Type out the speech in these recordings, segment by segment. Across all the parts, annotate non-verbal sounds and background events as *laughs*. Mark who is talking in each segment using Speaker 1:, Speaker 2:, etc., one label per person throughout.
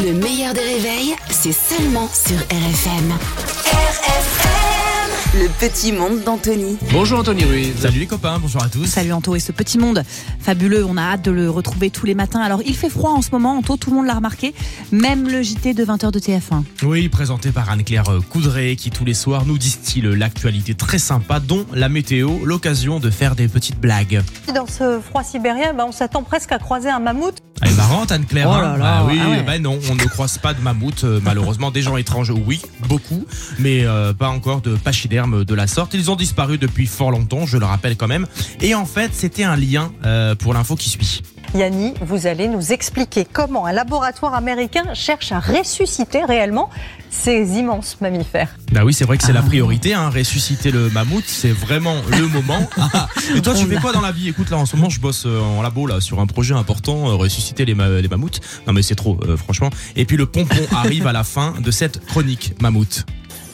Speaker 1: Le meilleur des réveils, c'est seulement sur RFM. RFM Le petit monde d'Anthony.
Speaker 2: Bonjour Anthony Ruiz.
Speaker 3: Salut les copains, bonjour à tous.
Speaker 4: Salut Anto et ce petit monde fabuleux, on a hâte de le retrouver tous les matins. Alors il fait froid en ce moment, Anto, tout le monde l'a remarqué, même le JT de 20h de TF1.
Speaker 3: Oui, présenté par Anne-Claire Coudray qui tous les soirs nous distille l'actualité très sympa, dont la météo, l'occasion de faire des petites blagues.
Speaker 5: Dans ce froid sibérien, bah, on s'attend presque à croiser un mammouth.
Speaker 3: Marrante Anne-Claire.
Speaker 4: Oh
Speaker 3: hein
Speaker 4: là là,
Speaker 3: Bah oui,
Speaker 4: ah ouais.
Speaker 3: bah non, on ne croise pas de mammouth euh, malheureusement. Des gens étranges, oui, beaucoup, mais euh, pas encore de pachydermes de la sorte. Ils ont disparu depuis fort longtemps, je le rappelle quand même. Et en fait, c'était un lien euh, pour l'info qui suit.
Speaker 5: Yanni, vous allez nous expliquer comment un laboratoire américain cherche à ressusciter réellement ces immenses mammifères.
Speaker 3: Bah oui, c'est vrai que c'est la
Speaker 4: Ah.
Speaker 3: priorité, hein, ressusciter le mammouth, c'est vraiment le moment. *laughs* Et toi, tu fais quoi dans la vie? Écoute, là, en ce moment, je bosse euh, en labo là sur un projet important, euh, ressusciter les, ma- les mammouths. Non, mais c'est trop, euh, franchement. Et puis le pompon *laughs* arrive à la fin de cette chronique mammouth.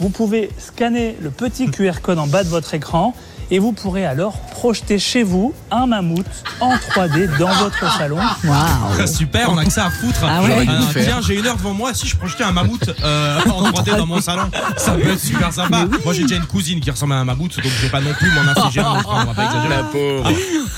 Speaker 6: Vous pouvez scanner le petit QR code en bas de votre écran et vous pourrez alors projeter chez vous un mammouth en 3D dans votre salon.
Speaker 4: Waouh
Speaker 3: Super, on a que ça à foutre.
Speaker 4: Ah ouais.
Speaker 3: Euh, tiens, j'ai une heure devant moi. Si je projetais un mammouth euh, en 3D dans mon salon, ça peut être super sympa. Moi, j'ai déjà une cousine qui ressemble à un mammouth, donc je vais pas non plus m'en infliger hein, on va pas exagérer.
Speaker 2: La pauvre.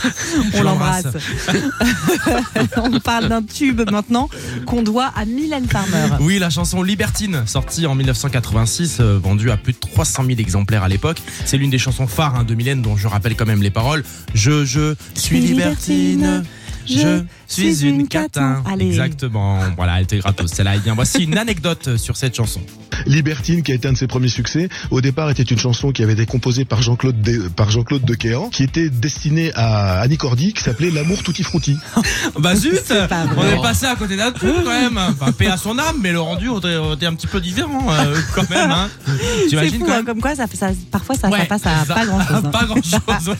Speaker 2: *laughs*
Speaker 4: On l'embrasse. *laughs* on parle d'un tube maintenant qu'on doit à Mylène Farmer.
Speaker 3: Oui, la chanson Libertine, sortie en 1986, euh, vendue à plus de 300 000 exemplaires à l'époque. C'est l'une des chansons phares hein, de Mylène, dont je rappelle quand même les paroles. Je, je suis libertine. Je suis une catin.
Speaker 4: Allez.
Speaker 3: Exactement. Voilà, elle était gratos. Celle-là, eh bien, voici une anecdote sur cette chanson.
Speaker 7: Libertine, qui a été un de ses premiers succès, au départ était une chanson qui avait été composée par Jean-Claude De, par Jean-Claude Dequéan, qui était destinée à Annie Cordy, qui s'appelait L'amour tutti frutti. *laughs*
Speaker 3: Bah zut
Speaker 4: pas
Speaker 3: On est passé à côté d'un truc quand même Enfin, paix à son âme, mais le rendu été un petit peu différent euh, quand même. Hein. *laughs*
Speaker 4: Fou,
Speaker 3: quand
Speaker 4: hein, comme quoi ça, ça- parfois ça, ça
Speaker 3: Ouais,
Speaker 4: passe à
Speaker 3: ça-
Speaker 4: pas grand chose. *laughs*
Speaker 3: Pas grand chose,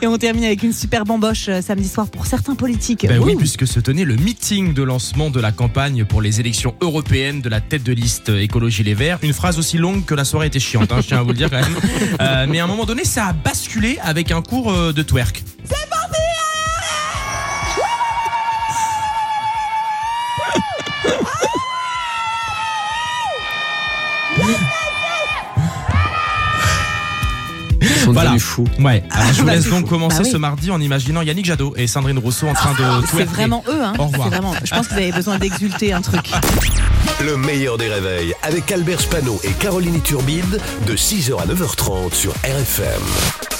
Speaker 4: Et on termine avec une super bamboche euh, samedi soir pour certains politiques.
Speaker 3: Ben oui, puisque se tenait le meeting de lancement de la campagne pour les élections européennes de la tête de liste Écologie Les Verts. Une phrase aussi longue que la soirée était chiante, hein, je tiens à vous le dire quand même. *laughs* Euh, mais à un moment donné, ça a basculé avec un cours euh, de twerk.
Speaker 2: Ils *laughs* sont
Speaker 3: Voilà.
Speaker 2: devenus fous.
Speaker 3: Ouais, alors je vous
Speaker 4: bah,
Speaker 3: laisse donc commencer
Speaker 4: Bah oui.
Speaker 3: ce mardi en imaginant Yannick Jadot et Sandrine Rousseau en train de
Speaker 4: Ah, C'est vraiment eux, hein.
Speaker 3: Au revoir.
Speaker 4: Vraiment. Je pense que vous avez besoin d'exulter un truc.
Speaker 8: Le meilleur des réveils avec Albert Spano et Caroline Turbide de 6h à 9h30 sur RFM.